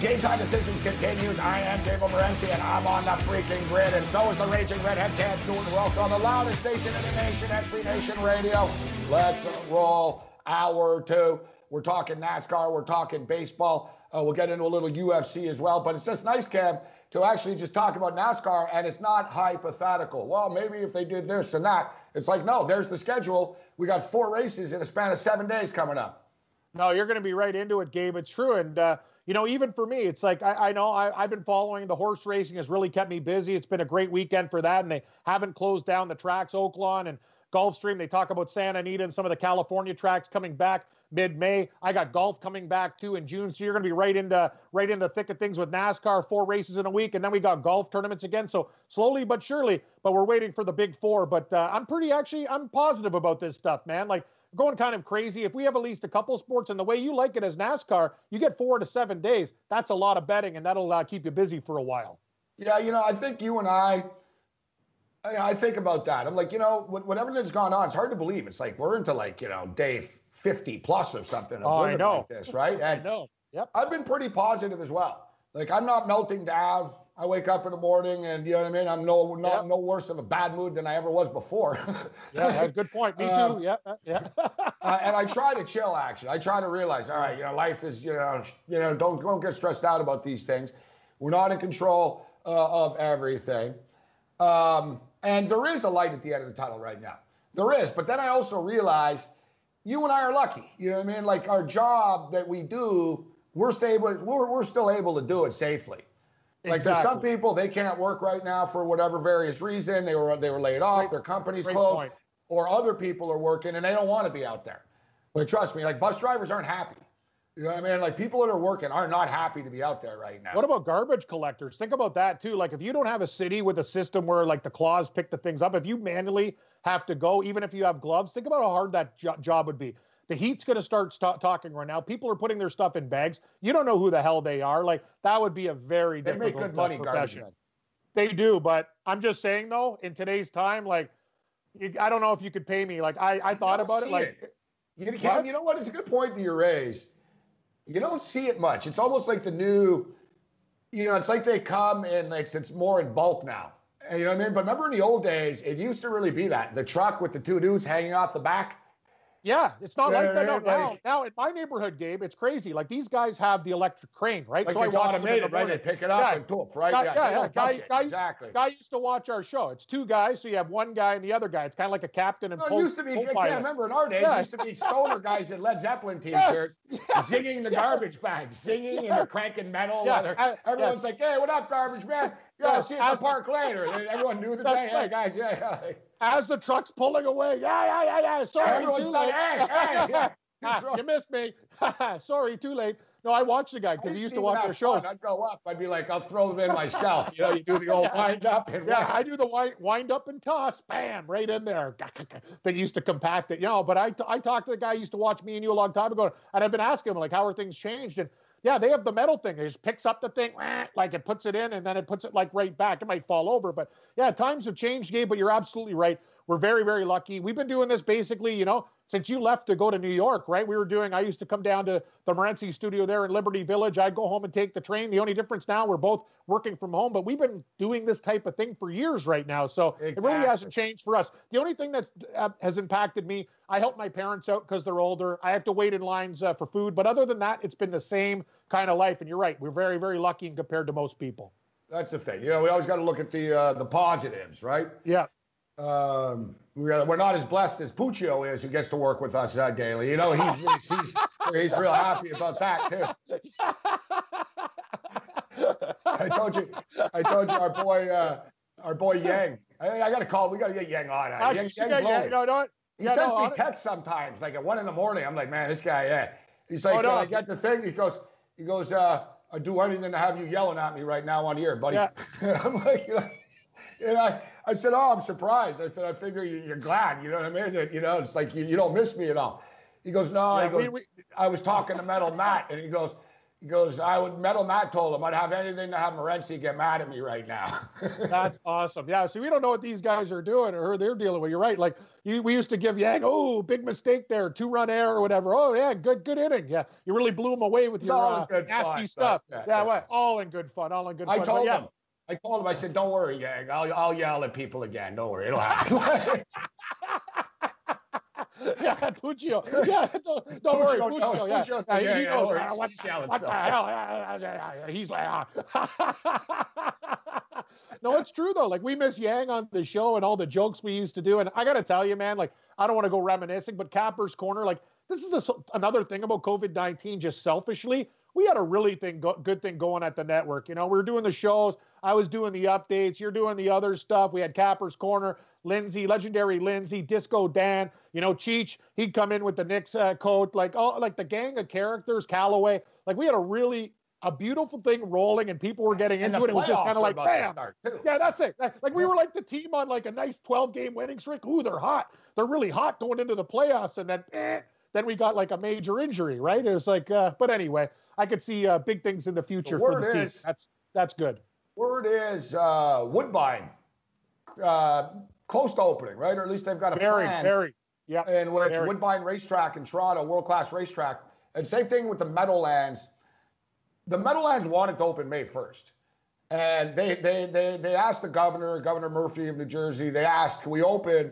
Game Time Decisions continues. I am Gabriel Morency, and I'm on the freaking grid, and so is the Raging Redhead Newton. We're also on the loudest station in the nation, SB Nation Radio. Let's roll hour two. We're talking NASCAR, we're talking baseball. Uh, we'll get into a little UFC as well, but it's just nice, Kev, to actually just talk about NASCAR, and it's not hypothetical. Well, maybe if they did this and that. It's like, no, there's the schedule. We got four races in a span of seven days coming up. No, you're going to be right into it, Gabe. It's true. And, uh, you know, even for me, it's like I, I know I, have been following the horse racing has really kept me busy. It's been a great weekend for that, and they haven't closed down the tracks, Oaklawn and Gulfstream. They talk about Santa Anita and some of the California tracks coming back mid-May. I got golf coming back too in June, so you're going to be right into right in the thick of things with NASCAR. Four races in a week, and then we got golf tournaments again. So slowly but surely, but we're waiting for the big four. But uh, I'm pretty actually I'm positive about this stuff, man. Like going kind of crazy. If we have at least a couple sports, and the way you like it as NASCAR, you get four to seven days. That's a lot of betting, and that'll uh, keep you busy for a while. Yeah, you know, I think you and I, I, I think about that. I'm like, you know, whatever that's gone on, it's hard to believe. It's like we're into like, you know, day 50 plus or something. Oh, I know. Like this, right? And I know. Yep. I've been pretty positive as well. Like I'm not melting down. I wake up in the morning and you know what I mean. I'm no not yep. no worse of a bad mood than I ever was before. yeah, good point. Me too. Um, yeah, yeah. uh, and I try to chill. Actually, I try to realize, all right, you know, life is you know, you know, don't don't get stressed out about these things. We're not in control uh, of everything, um, and there is a light at the end of the tunnel right now. There is, but then I also realize you and I are lucky. You know what I mean? Like our job that we do, we're stable. We're we're still able to do it safely. Like there's some people they can't work right now for whatever various reason. They were they were laid off, great, their company's closed, point. or other people are working and they don't want to be out there. But trust me, like bus drivers aren't happy. You know what I mean? Like people that are working are not happy to be out there right now. What about garbage collectors? Think about that too. Like if you don't have a city with a system where like the claws pick the things up, if you manually have to go, even if you have gloves, think about how hard that jo- job would be. The Heat's going to start st- talking right now. People are putting their stuff in bags. You don't know who the hell they are. Like that would be a very they difficult make good money, profession. They do, but I'm just saying though, in today's time, like you, I don't know if you could pay me. Like I, I thought about it. Like it. You, know, you know what? It's a good point that you raise. You don't see it much. It's almost like the new, you know, it's like they come and it's it's more in bulk now. You know what I mean? But remember in the old days, it used to really be that the truck with the two dudes hanging off the back. Yeah, it's not yeah, like that no, now. Like, now in my neighborhood, Gabe, it's crazy. Like these guys have the electric crane, right? Like so it's automated, right? They pick it up yeah. and poof, right? Guy, yeah, yeah, yeah. Guy, guy, exactly. Guy used to watch our show. It's two guys, so you have one guy and the other guy. It's kind of like a captain and. No, it used to be. I can't remember in our days. Yeah. It used to be stoner guys in Led Zeppelin t-shirt, yes, singing the yes. garbage bags, singing yes. and they're cranking metal. Yeah, everyone's like, "Hey, what up, garbage man? Yeah, see you at the park later." Everyone knew the thing. Hey, guys, yeah, yeah as the truck's pulling away. Yeah, yeah, yeah, yeah. Sorry. Everyone's like, hey, hey. Yeah. ah, you missed me. Sorry, too late. No, I watched the guy because he used to watch our show. I'd go up. I'd be like, I'll throw them in myself. You know, you do the old wind up and yeah, I do the wind, wind up and toss, bam, right in there. they used to compact it, you know. But I, I talked to the guy who used to watch me and you a long time ago, and I've been asking him like, how are things changed? And yeah, they have the metal thing. It just picks up the thing, like it puts it in, and then it puts it like right back. It might fall over, but yeah, times have changed, Gabe. But you're absolutely right. We're very, very lucky. We've been doing this basically, you know, since you left to go to New York, right? We were doing, I used to come down to the Morency studio there in Liberty Village. I'd go home and take the train. The only difference now, we're both working from home, but we've been doing this type of thing for years right now. So exactly. it really hasn't changed for us. The only thing that uh, has impacted me, I help my parents out because they're older. I have to wait in lines uh, for food. But other than that, it's been the same kind of life. And you're right. We're very, very lucky compared to most people. That's the thing. You know, we always got to look at the uh, the positives, right? Yeah. Um, we're, we're not as blessed as Puccio is, who gets to work with us uh, daily. You know, he's, he's, he's real happy about that, too. I told you, I told you our boy, uh, our boy Yang. I, I got to call. We got to get Yang on. Uh, Yang, Yang yeah, no, no, he yeah, sends no, me texts sometimes, like at one in the morning. I'm like, man, this guy, yeah. He's like, oh, no. I got the thing. He goes, he goes, uh, I do anything to have you yelling at me right now on here, buddy. Yeah. I'm like, you know I said, "Oh, I'm surprised." I said, "I figure you're glad." You know what I mean? You know, it's like you, you don't miss me at all. He goes, "No." Yeah, goes, we, we, "I was talking to Metal Matt," and he goes, "He goes, I would." Metal Matt told him I'd have anything to have Morency get mad at me right now. That's awesome. Yeah. So we don't know what these guys are doing or who they're dealing with. You're right. Like you, we used to give Yang, oh, big mistake there, two run error or whatever. Oh yeah, good, good inning. Yeah, you really blew him away with it's your uh, nasty fun, stuff. yeah, yeah, what? All in good fun. All in good fun. I told but, yeah. him. I told him, I said, don't worry, gang. I'll, I'll yell at people again. Don't worry. It'll happen. yeah, Puccio. Yeah, don't, don't worry, Puccio. Yeah, Puccio, yeah, yeah, he knows. Yeah, what, what the hell? He's like, ah. no, it's true though. Like we miss Yang on the show and all the jokes we used to do. And I got to tell you, man, like I don't want to go reminiscing, but Capper's Corner, like this is a, another thing about COVID nineteen. Just selfishly, we had a really thing go, good thing going at the network. You know, we were doing the shows. I was doing the updates. You're doing the other stuff. We had Capper's Corner, Lindsay, legendary Lindsay, Disco Dan. You know, Cheech. He'd come in with the Knicks uh, coat, like all like the gang of characters. Callaway. Like we had a really a beautiful thing rolling, and people were getting into it. It was just kind of like bam. Yeah, that's it. Like we were like the team on like a nice 12 game winning streak. Ooh, they're hot. They're really hot going into the playoffs, and then. Eh, then we got like a major injury, right? It was like, uh, but anyway, I could see uh, big things in the future for the team. That's that's good. Word is uh, Woodbine uh, close to opening, right? Or at least they've got a very, plan. Very, yeah. In which very. Woodbine Racetrack in Toronto, world class racetrack, and same thing with the Meadowlands. The Meadowlands wanted to open May first. And they, they they they asked the governor, Governor Murphy of New Jersey. They asked, "Can we open?"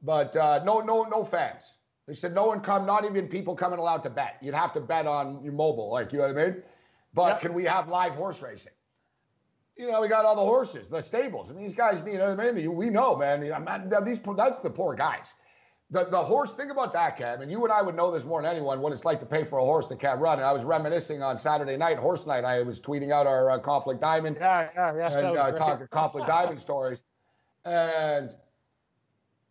But uh, no, no, no fans. They said no one come, not even people coming allowed to bet. You'd have to bet on your mobile, like you know what I mean. But yep. can we have live horse racing? You know, we got all the horses, the stables. and these guys, you know, maybe we know, man. these that's the poor guys. The the horse. Think about that, Cam. And you and I would know this more than anyone what it's like to pay for a horse that can't run. And I was reminiscing on Saturday night, horse night. I was tweeting out our uh, conflict diamond. Yeah, yeah, yeah. And uh, talking conflict diamond stories. And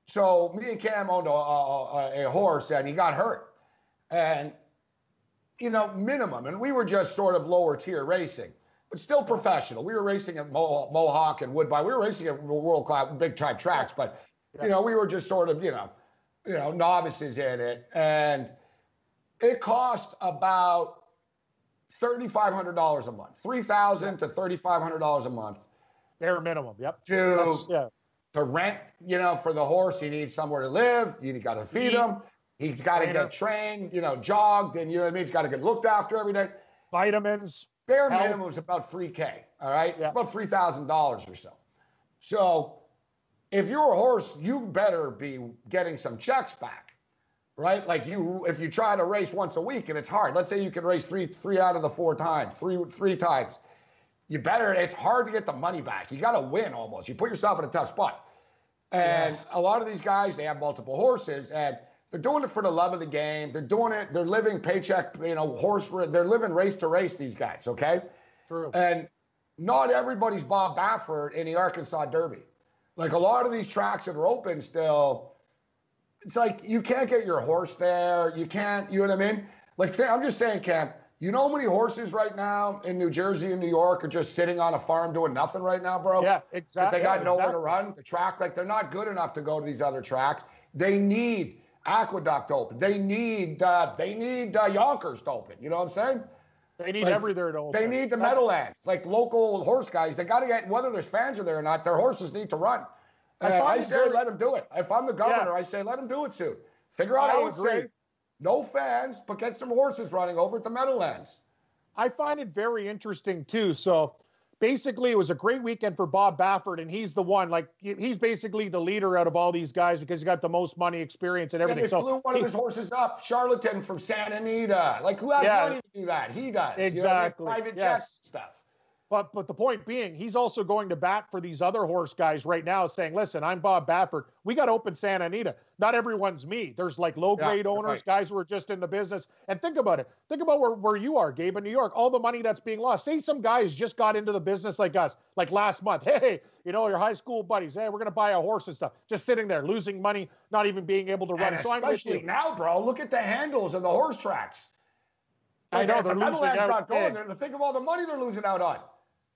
so me and Cam owned a, a, a horse, and he got hurt. And you know, minimum, and we were just sort of lower tier racing but still professional. We were racing at Mohawk and Woodbine. We were racing at world class big time tracks, but you know, we were just sort of, you know, you know, novices in it. And it cost about $3,500 a month, 3000 to $3,500 a month. Bare minimum. Yep. To, yeah. to rent, you know, for the horse, he needs somewhere to live. You got to feed him. He's got to get trained, you know, jogged, and you know what I mean? He's got to get looked after every day. Vitamins. Bare minimum is about 3K. All right. Yeah. It's about $3,000 or so. So if you're a horse, you better be getting some checks back, right? Like you, if you try to race once a week and it's hard, let's say you can race three, three out of the four times, three, three times. You better, it's hard to get the money back. You got to win almost. You put yourself in a tough spot. And yeah. a lot of these guys, they have multiple horses and they're doing it for the love of the game. They're doing it. They're living paycheck, you know, horse. They're living race to race. These guys, okay? True. And not everybody's Bob Baffert in the Arkansas Derby. Like a lot of these tracks that are open still, it's like you can't get your horse there. You can't, you know what I mean? Like I'm just saying, Cam. You know how many horses right now in New Jersey and New York are just sitting on a farm doing nothing right now, bro? Yeah, exactly. They got yeah, nowhere exactly. to run. The track, like they're not good enough to go to these other tracks. They need Aqueduct open. They need uh, they need uh, Yonkers to open. You know what I'm saying? They need Like, everywhere to open. They need the Meadowlands, like local horse guys. They got to get whether there's fans are there or not. Their horses need to run. I And find I say very- let them do it. If I'm the governor, I say let them do it soon. Figure out I how it's agree. safe. No fans, but get some horses running over at the Meadowlands. I find it very interesting too. So basically, it was a great weekend for Bob Baffert, and he's the one. Like he's basically the leader out of all these guys because he's got the most money, experience, and And everything. they So flew one of his horses up, Charlatan from Santa Anita. Like who has Yeah. money to do that? He does. You know Exactly. Private Yes. stuff. But but the point being, he's also going to bat for these other horse guys right now, saying, "Listen, I'm Bob Baffert. We got to open Santa Anita. Not everyone's me. There's like low grade Yeah, owners, right. guys who are just in the business. And think about it. Think about where, where you are, Gabe, in New York. All the money that's being lost. Say some guys just got into the business like us, like last month. Hey, you know your high school buddies. Hey, we're gonna buy a horse and stuff. Just sitting there, losing money, not even being able to run. And so especially now, bro. Look at the handles of the horse tracks. I know, they're the losing out not going there. Think of all the money they're losing out on.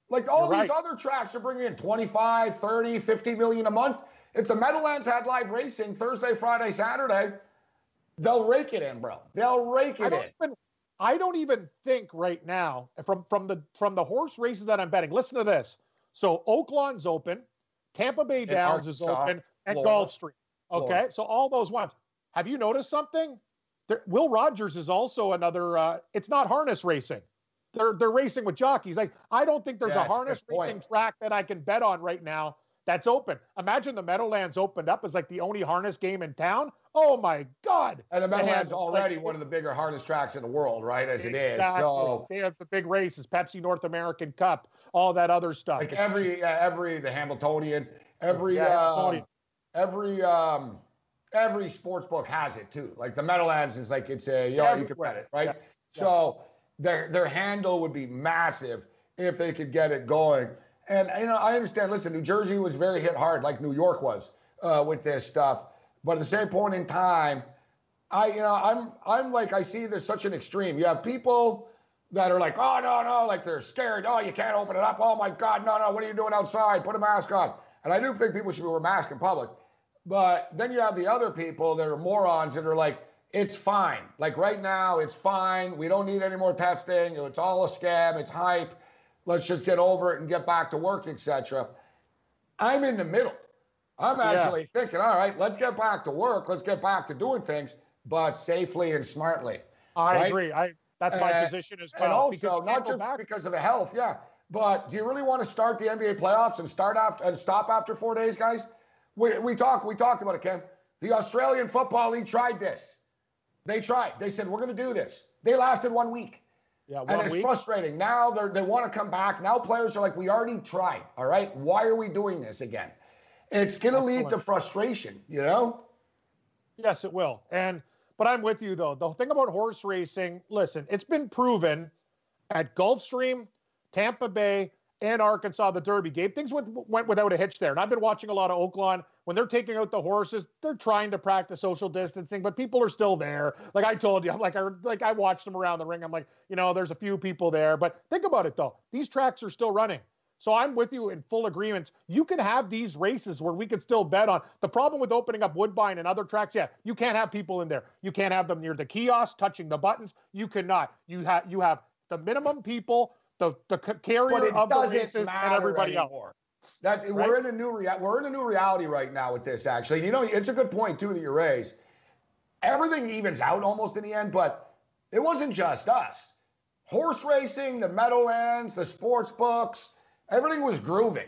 Like all You're these right. other tracks are bringing in 25, 30, 50 million a month. If the Meadowlands had live racing Thursday, Friday, Saturday, they'll rake it in, bro. They'll rake I it don't in. even I don't even think right now from from the from the horse races that I'm betting. Listen to this. So Oaklawn's open, Tampa Bay Downs is open, and. Gulfstream. Okay, Florida. so all those ones. Have you noticed something? There, Will Rogers is also another. Uh, it's not harness racing. They're they're racing with jockeys. Like I don't think there's Yeah, a harness racing track that I can bet on right now that's open. Imagine the Meadowlands opened up as like the only harness game in town. Oh my God! And the Meadowlands already like, one of the bigger, harness tracks in the world, right? As it is. So they have the big races, Pepsi North American Cup, all that other stuff. like It's- every uh, every the Hambletonian, every Yeah, Hambletonian. every um every sports book has it too. Like the Meadowlands is like it's a you know, you can bet it, right? Yeah. So their their handle would be massive if they could get it going. And you know, I understand. Listen, New Jersey was very hit hard, like New York was uh, with this stuff. But at the same point in time, I you know I'm I'm like I see there's such an extreme. You have people that are like, oh no no, like they're scared. Oh, you can't open it up. Oh my God, no no, what are you doing outside? Put a mask on. And I do think people should be wear a mask in public. But then you have the other people that are morons that are like, it's fine. Like right now, it's fine. We don't need any more testing. It's all a scam. It's hype. Let's just get over it and get back to work, etc. I'm in the middle. I'm Yeah. actually thinking, all right, let's get back to work. Let's get back to doing things, but safely and smartly. I right? agree. I that's my position as well. And also, because not just back. because of the health, yeah. But do you really want to start the NBA playoffs and start after and stop after four days, guys? We we talked we talked about it, Ken. The Australian Football League tried this. They tried. They said we're going to do this. They lasted one week. yeah, one And it's week. frustrating. Now they they want to come back. Now players are like, we already tried. All right, why are we doing this again? It's going to lead to frustration. You know. Yes, it will. And but I'm with you though. The thing about horse racing, listen, it's been proven at Gulfstream, Tampa Bay, and Arkansas, the Derby. game. things went, went without a hitch there. And I've been watching a lot of Oaklawn. When they're taking out the horses, they're trying to practice social distancing, but people are still there. Like I told you, like, I like I watched them around the ring. I'm like, you know, there's a few people there. But think about it though. These tracks are still running. So I'm with you in full agreement. You can have these races where we can still bet on. The problem with opening up Woodbine and other tracks, yeah, you can't have people in there. You can't have them near the kiosk touching the buttons. You cannot. You have you have the minimum people, the the carrier of the races, and everybody else. anymore. That's Right? we're in a new rea- we're in a new reality right now with this. Actually, you know, it's a good point too that you raise. Everything evens out almost in the end, but it wasn't just us. Horse racing, the Meadowlands, the sports books, everything was grooving.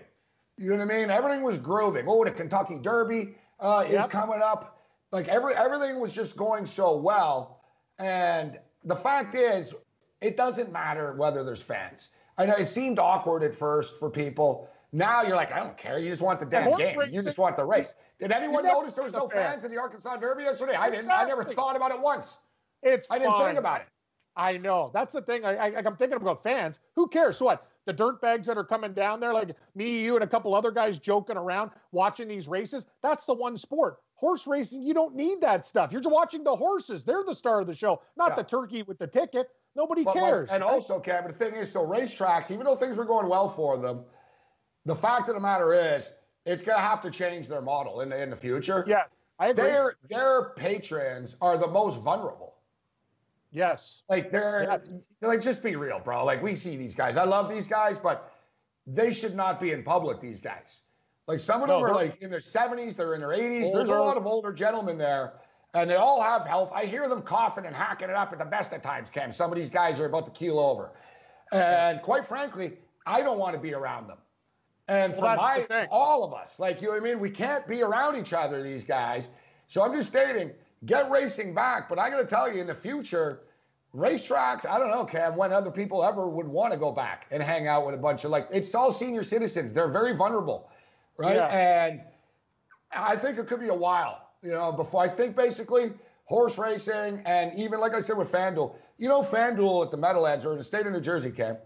You know what I mean? Everything was grooving. Oh, the Kentucky Derby uh, is Yep. coming up. Like every everything was just going so well, and the fact is, it doesn't matter whether there's fans. I know it seemed awkward at first for people. Now you're like, I don't care. You just want the damn horse game. you just want the race. Did anyone notice there was no fans in the Arkansas Derby yesterday? I didn't. I never thought about it once. It's I didn't fine. think about it. I know. That's the thing. I, I, I'm thinking about fans. Who cares? What? The dirt bags that are coming down there, like me, you, and a couple other guys joking around, watching these races. That's the one sport. horse racing, you don't need that stuff. You're just watching the horses. They're the star of the show, not Yeah. the turkey with the ticket. Nobody But, like, cares. and right? also, Cam, the thing is, so racetracks, even though things were going well for them, the fact of the matter is, it's going to have to change their model in the, in the future. yeah, I agree. Their their patrons are the most vulnerable. yes. Like they're Yes. like just be real, bro. Like we see these guys. I love these guys, but they should not be in public. These guys. Like some of them No, are like in their 70s, they're in their 80s. There's a lot of older gentlemen there, and they all have health. I hear them coughing and hacking it up at the best of times, Cam. Some of these guys are about to keel over. And quite frankly, I don't want to be around them. And Well, for my all of us, like you know what I mean, we can't be around each other, these guys. So I'm just stating, get racing back. But I gotta tell you, in the future, racetracks, I don't know, Cam, when other people ever would want to go back and hang out with a bunch of like it's all senior citizens. They're very vulnerable, right? Yeah. And I think it could be a while, you know, before I think basically horse racing and even like I said with FanDuel, you know, FanDuel at the Meadowlands or in the state of New Jersey, Cam,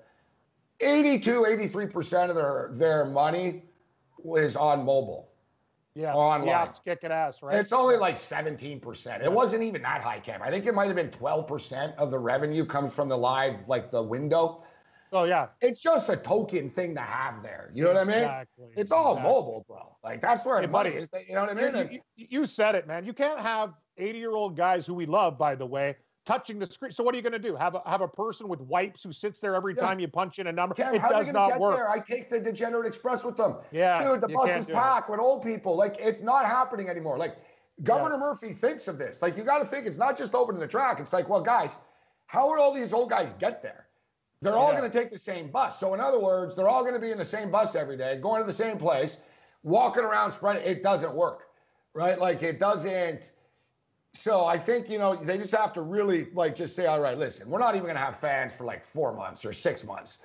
82, 83% of their their money is on mobile. Yeah. Online. Yeah, it's kicking ass, right? It's only like 17%. It wasn't even that high, Cam. I think it might have been 12% of the revenue comes from the live, like the window. Oh yeah. It's just a token thing to have there. You know what I mean? Exactly. It's all Exactly. mobile, bro. Like that's where the money is. You know what I mean? You- you- you said it, man. You can't have 80 year old guys who we love, by the way, touching the screen. So what are you going to do? Have a have a person with wipes who sits there every Yeah. time you punch in a number? Cam, it how are does not get work. there? I take the Degenerate Express with them. Yeah, Dude, the bus is do it. packed with old people. Like, it's not happening anymore. Like, Governor Murphy thinks of this. Like, you got to think it's not just opening the track. It's like, well, guys, how would all these old guys get there? They're all Yeah. going to take the same bus. So, in other words, they're all going to be in the same bus every day, going to the same place, walking around, spreading. It doesn't work, right? Like, it doesn't. So I think you know they just have to really like just say, all right, listen, we're not even going to have fans for like four months or six months,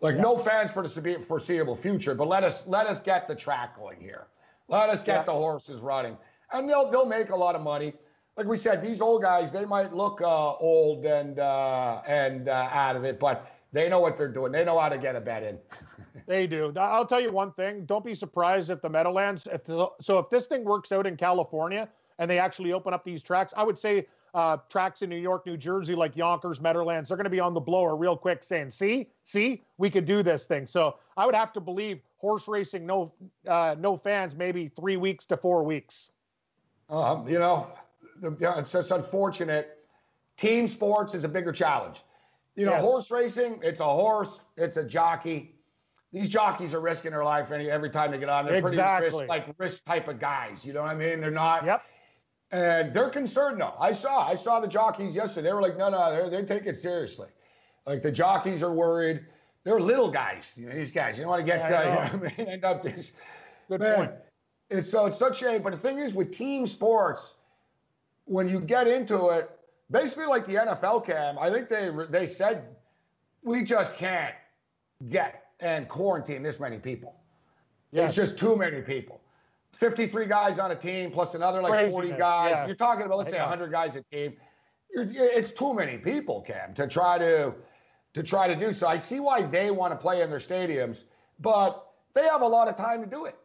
like no fans for the foreseeable- foreseeable future. But let us let us get the track going here. Let us get Yeah. the horses running, and they'll they'll make a lot of money. Like we said, these old guys they might look uh, old and uh, and uh, out of it, but they know what they're doing. They know how to get a bet in. They do. I'll tell you one thing. Don't be surprised if the Meadowlands. If the, so, if this thing works out in California and they actually open up these tracks, I would say uh, tracks in New York, New Jersey, like Yonkers, Meadowlands, they're going to be on the blower real quick, saying, "See, see, we could do this thing." So I would have to believe horse racing, no, uh, no fans, maybe three weeks to four weeks. Um, you know, it's just unfortunate. Team sports is a bigger challenge. You know, Yes. horse racing, it's a horse, it's a jockey. These jockeys are risking their life any, every time they get on. They're pretty Exactly. risk, like risk type of guys. You know what I mean? They're not. Yep. And they're concerned though. I saw, I saw the jockeys yesterday. They were like, no, no, they they take it seriously. Like the jockeys are worried. They're little guys. You know, these guys. You don't want to get, Yeah, uh, I you know I mean? End up this. Good Man, point. It's so it's such a. But the thing is, with team sports, when you get into it, basically like the NFL cam, I think they they said we just can't get and quarantine this many people. Yes. It's just too many people. 53 guys on a team plus another like 40 guys. yeah. You're talking about let's say know. 100 guys a team. It's too many people, Cam, to try to to try to do so. I see why they want to play in their stadiums, but they have a lot of time to do it.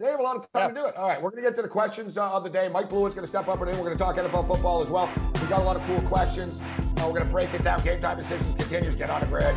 They have a lot of time Yeah. to do it. All right, we're going to get to the questions uh, of the day. Mike Blewett's going to step up and in. We're going to talk NFL football as well. We got a lot of cool questions. Uh, we're going to break it down. Game time decisions continues. Get on the grid.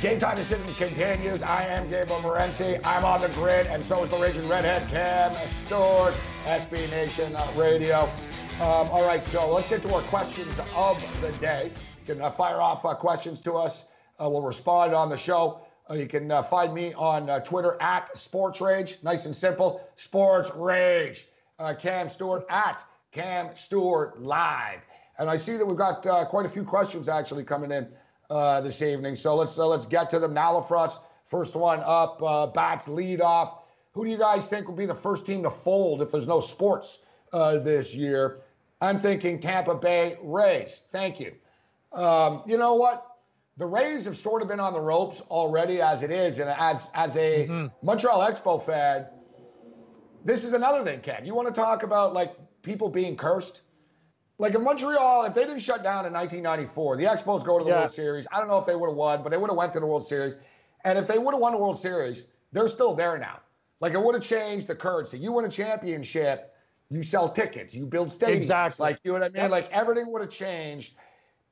Game time decisions continues. I am Gabriel Morency. I'm on the grid, and so is the Raging Redhead Cam Stewart, SB Nation Radio. Um, all right, so let's get to our questions of the day. You can uh, fire off uh, questions to us. Uh, we'll respond on the show. Uh, you can uh, find me on uh, Twitter at Sports Rage. Nice and simple. Sports Rage. Cam Stewart at Cam Stewart Live. And I see that we've got quite a few questions actually coming in uh, this evening. So let's uh, let's get to them. Nalafrus, first one up. Uh, bats lead off. Who do you guys think will be the first team to fold if there's no sports uh, this year? I'm thinking Tampa Bay Rays. Thank you. Um, you know what? The Rays have sort of been on the ropes already as it is, and as as a mm-hmm. Montreal Expo fan, this is another thing, Ken. You want to talk about like people being cursed? Like in Montreal, if they didn't shut down in 1994, the Expos go to the yeah. World Series. I don't know if they would have won, but they would have went to the World Series. And if they would have won the World Series, they're still there now. Like it would have changed the currency. You win a championship, you sell tickets, you build stadiums. Exactly. Like you know what I mean? Like everything would have changed,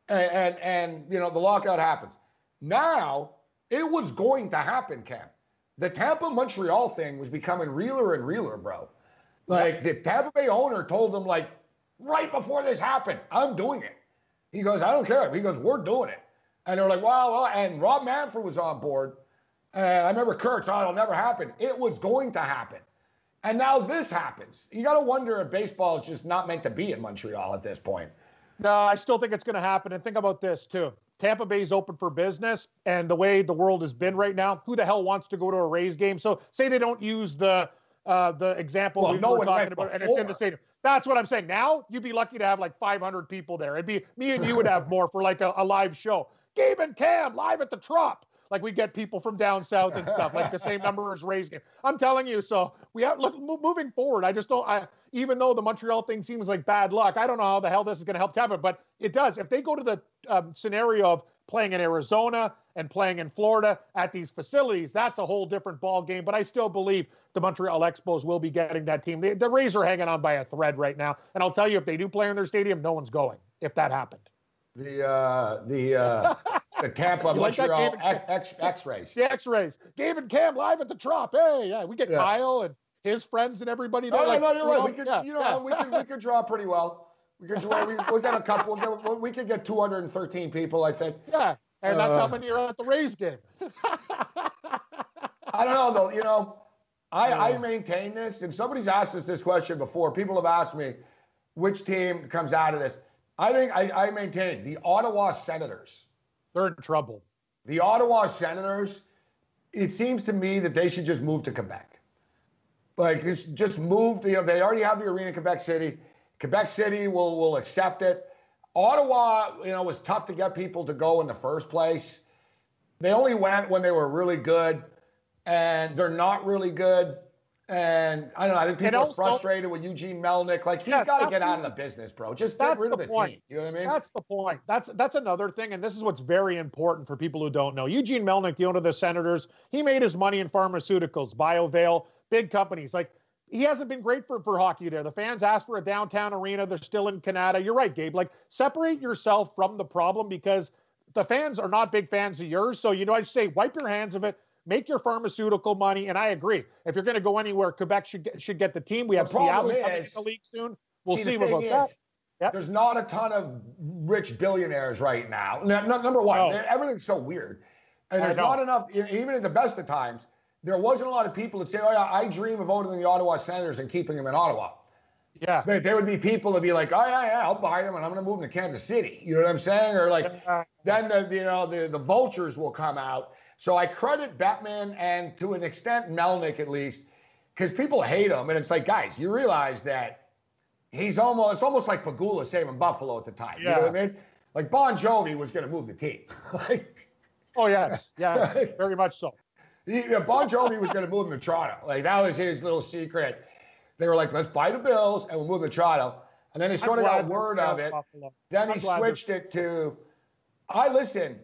and, and and you know the lockout happens. Now it was going to happen, Cam. The Tampa Montreal thing was becoming realer and realer, bro. Like the Tampa Bay owner told them, like, right before this happened. I'm doing it. He goes, I don't care. He goes, we're doing it. And they're like, well, well, and Rob Manfred was on board. And I remember Kurt, oh, it'll never happen. It was going to happen. And now this happens. You got to wonder if baseball is just not meant to be in Montreal at this point. No, I still think it's going to happen. And think about this, too. Tampa Bay's open for business. And the way the world has been right now, who the hell wants to go to a Rays game? So say they don't use the uh, the example well, we no were talking about, and it's in the stadium. That's what I'm saying. Now you'd be lucky to have like 500 people there. It'd be me and you would have more for like a, a live show. Gabe and Cam live at the Trop. Like we get people from down south and stuff, like the same number as Rays game. I'm telling you. So we have look moving forward. I just don't. I even though the Montreal thing seems like bad luck, I don't know how the hell this is going to help Tampa, but it does. If they go to the um, scenario of playing in Arizona and playing in Florida at these facilities, that's a whole different ball game. But I still believe the Montreal Expos will be getting that team. The, the Rays are hanging on by a thread right now. And I'll tell you, if they do play in their stadium, no one's going. If that happened. The uh, the uh, the Tampa Montreal like X X rays. The X rays. Gabe and Cam live at the Trop. Hey, yeah, we get yeah. Kyle and his friends and everybody there. No, like, no, no, you're right. we could, yeah, you know, yeah. we could we could draw pretty well. Draw. We, we get a couple. We, get, we could get 213 people, I think. Yeah, and that's uh, how many are at the Rays game. I don't know though. You know, I, yeah. I maintain this, and somebody's asked us this question before. People have asked me which team comes out of this. I think I, I maintain the Ottawa Senators. They're in trouble. The Ottawa Senators. It seems to me that they should just move to Quebec. Like just just move. You know, they already have the arena in Quebec City. Quebec City will will accept it. Ottawa, you know, was tough to get people to go in the first place. They only went when they were really good, and they're not really good. And I don't know. I think people are frustrated with Eugene Melnyk. Like he's yes, got to get out of the business, bro. Just get rid of the, point. team. You know what I mean? That's the point. That's that's another thing, and this is what's very important for people who don't know. Eugene Melnyk, the owner of the Senators, he made his money in pharmaceuticals, Biovail, big companies. Like he hasn't been great for, for hockey there. The fans asked for a downtown arena. They're still in Canada. You're right, Gabe. Like, separate yourself from the problem because the fans are not big fans of yours. So, you know, I say wipe your hands of it, make your pharmaceutical money. And I agree. If you're going to go anywhere, Quebec should get, should get the team. We have Seattle is, coming in the league soon. We'll see, see about is, that. Yep. There's not a ton of rich billionaires right now. N- n- number one, No. everything's so weird, and there's not enough. Even at the best of times, there wasn't a lot of people that say, "Oh yeah, I dream of owning the Ottawa Senators and keeping them in Ottawa." Yeah. There, there would be people that be like, "Oh yeah, yeah, I'll buy them, and I'm going to move them to Kansas City." You know what I'm saying? Or like, then the you know the the vultures will come out. So I credit Bettman and to an extent Melnyk at least, because people hate him, and it's like, guys, you realize that he's almost it's almost like Pegula saving Buffalo at the time. You know what I mean? Like Bon Jovi was going to move the team. like oh yes, yeah, very much so. He, you know, Bon Jovi was going to move him to Toronto. Like that was his little secret. They were like, let's buy the Bills and we'll move to Toronto. And then he sort of got word of it. Buffalo. Then I'm he switched it to. I listen.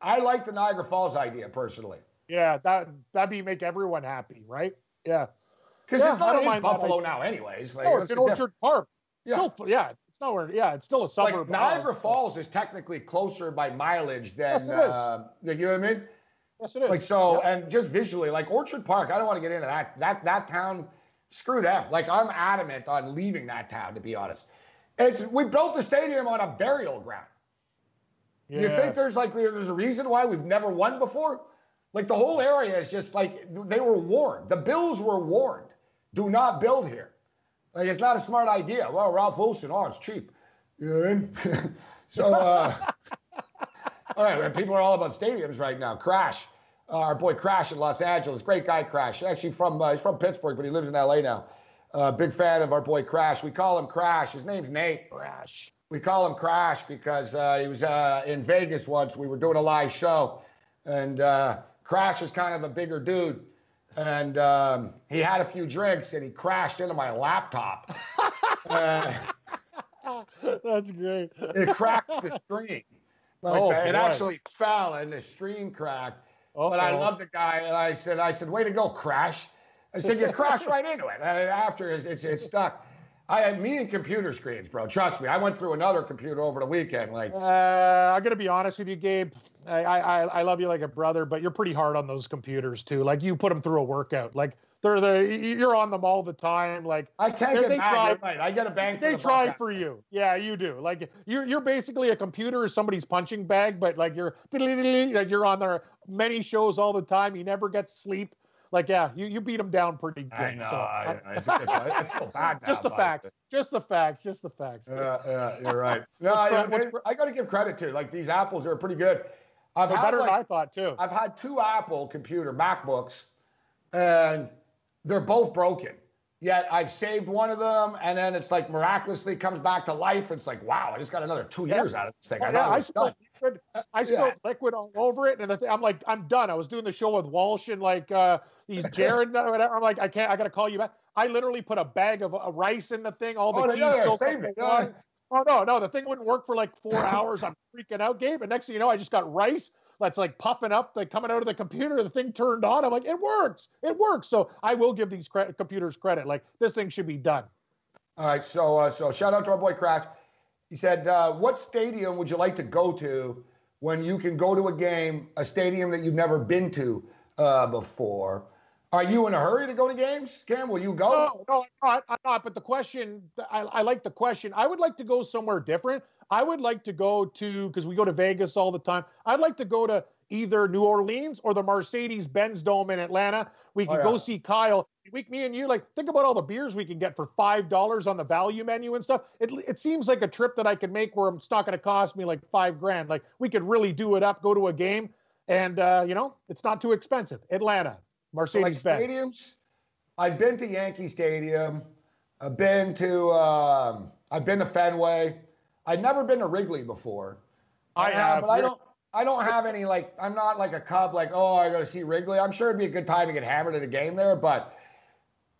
I like the Niagara Falls idea personally Yeah, that that'd be make everyone happy, right? Yeah. because Yeah, it's not in Buffalo now, anyways. Like, No, it's in? Orchard Park. Yeah. Still, yeah, it's nowhere. Yeah, it's still a suburb. Like Niagara Falls is technically closer by mileage than. Yes, uh, you know what I mean? Yes, it is. Like so, Yeah. and just visually, like Orchard Park. I don't want to get into that. That that town. Screw them. Like I'm adamant on leaving that town. To be honest, it's we built the stadium on a burial ground. You think there's like there's a reason why we've never won before? Like the whole area is just like they were warned. The Bills were warned. Do not build here. Like it's not a smart idea. Well, Ralph Wilson, oh, it's cheap. You know what I mean? so, uh, all right, people are all about stadiums right now. Crash, uh, our boy Crash in Los Angeles, great guy Crash. Actually from uh, he's from Pittsburgh, but he lives in LA now. Uh, big fan of our boy Crash. We call him Crash. His name's Nate. Crash. We call him Crash because uh, he was uh, in Vegas once. We were doing a live show, and uh, Crash is kind of a bigger dude. And um, he had a few drinks and he crashed into my laptop. That's great. it cracked the screen. Like Oh, that. it boy. actually fell and the screen cracked. oh But I love the guy, and I said, I said, way to go, Crash. I said, you crashed right into it. And after it's, it's, it's stuck. I had me and computer screens, bro. Trust me. I went through another computer over the weekend. Like, Uh, I'm gonna be honest with you, Gabe. I, I I love you like a brother, but you're pretty hard on those computers too. Like you put them through a workout. Like they're the you're on them all the time. Like I can't get they mad. try- right. I get a bang for they the try for you. Yeah, you do. Like you're you're basically a computer is somebody's punching bag, but like you're like you're on there many shows all the time. You never get sleep. Like yeah, you, you beat them down pretty good. I know. so, I, I, I, I feel bad just the facts. Just the facts. Just the facts. Yeah, yeah, you're right. No, I, I got to give credit to like these apples are pretty good. I've They're had, better like, than I thought too. I've had two Apple computer MacBooks, and they're both broken. Yet I've saved one of them, and then it's like miraculously comes back to life. It's like, wow, I just got another two Yeah. years out of this thing. I Oh, thought yeah, I spilled liquid. I Yeah. spilled liquid all over it, and I'm like, I'm done. I was doing the show with Walsh and like uh, these Jared. whatever. I'm like, I can't. I got to call you back. I literally put a bag of uh, rice in the thing. All the Oh, keys yeah, yeah, soaked up saved it. Oh no, no, the thing wouldn't work for like four hours. I'm freaking out, Gabe. And next thing you know, I just got rice that's like puffing up, like coming out of the computer. The thing turned on. I'm like, it works. It works. So I will give these cre- computers credit. Like this thing should be done. All right, so uh, so shout out to our boy Crash. He said, uh, "What stadium would you like to go to when you can go to a game, a stadium that you've never been to uh, before?" Are you in a hurry to go to games, Cam? Will you go? No, no, I'm not. I'm not. But the question, I, I like the question. I would like to go somewhere different. I would like to go to because we go to Vegas all the time. I'd like to go to either New Orleans or the Mercedes-Benz Dome in Atlanta. We Oh, yeah. go see Kyle. We, me and you, like, think about all the beers we can get for five dollars on the value menu and stuff. It it seems like a trip that I could make where it's not going to cost me like five grand. Like we could really do it up, go to a game, and uh, you know, it's not too expensive. Atlanta, So, like stadiums. I've been to Yankee Stadium. I've been to um, I've been to Fenway. I've never been to Wrigley before. I Uh, have. but I don't. I don't have any like. I'm not like a Cub. Like, oh, I got to see Wrigley. I'm sure it'd be a good time to get hammered at a game there, but.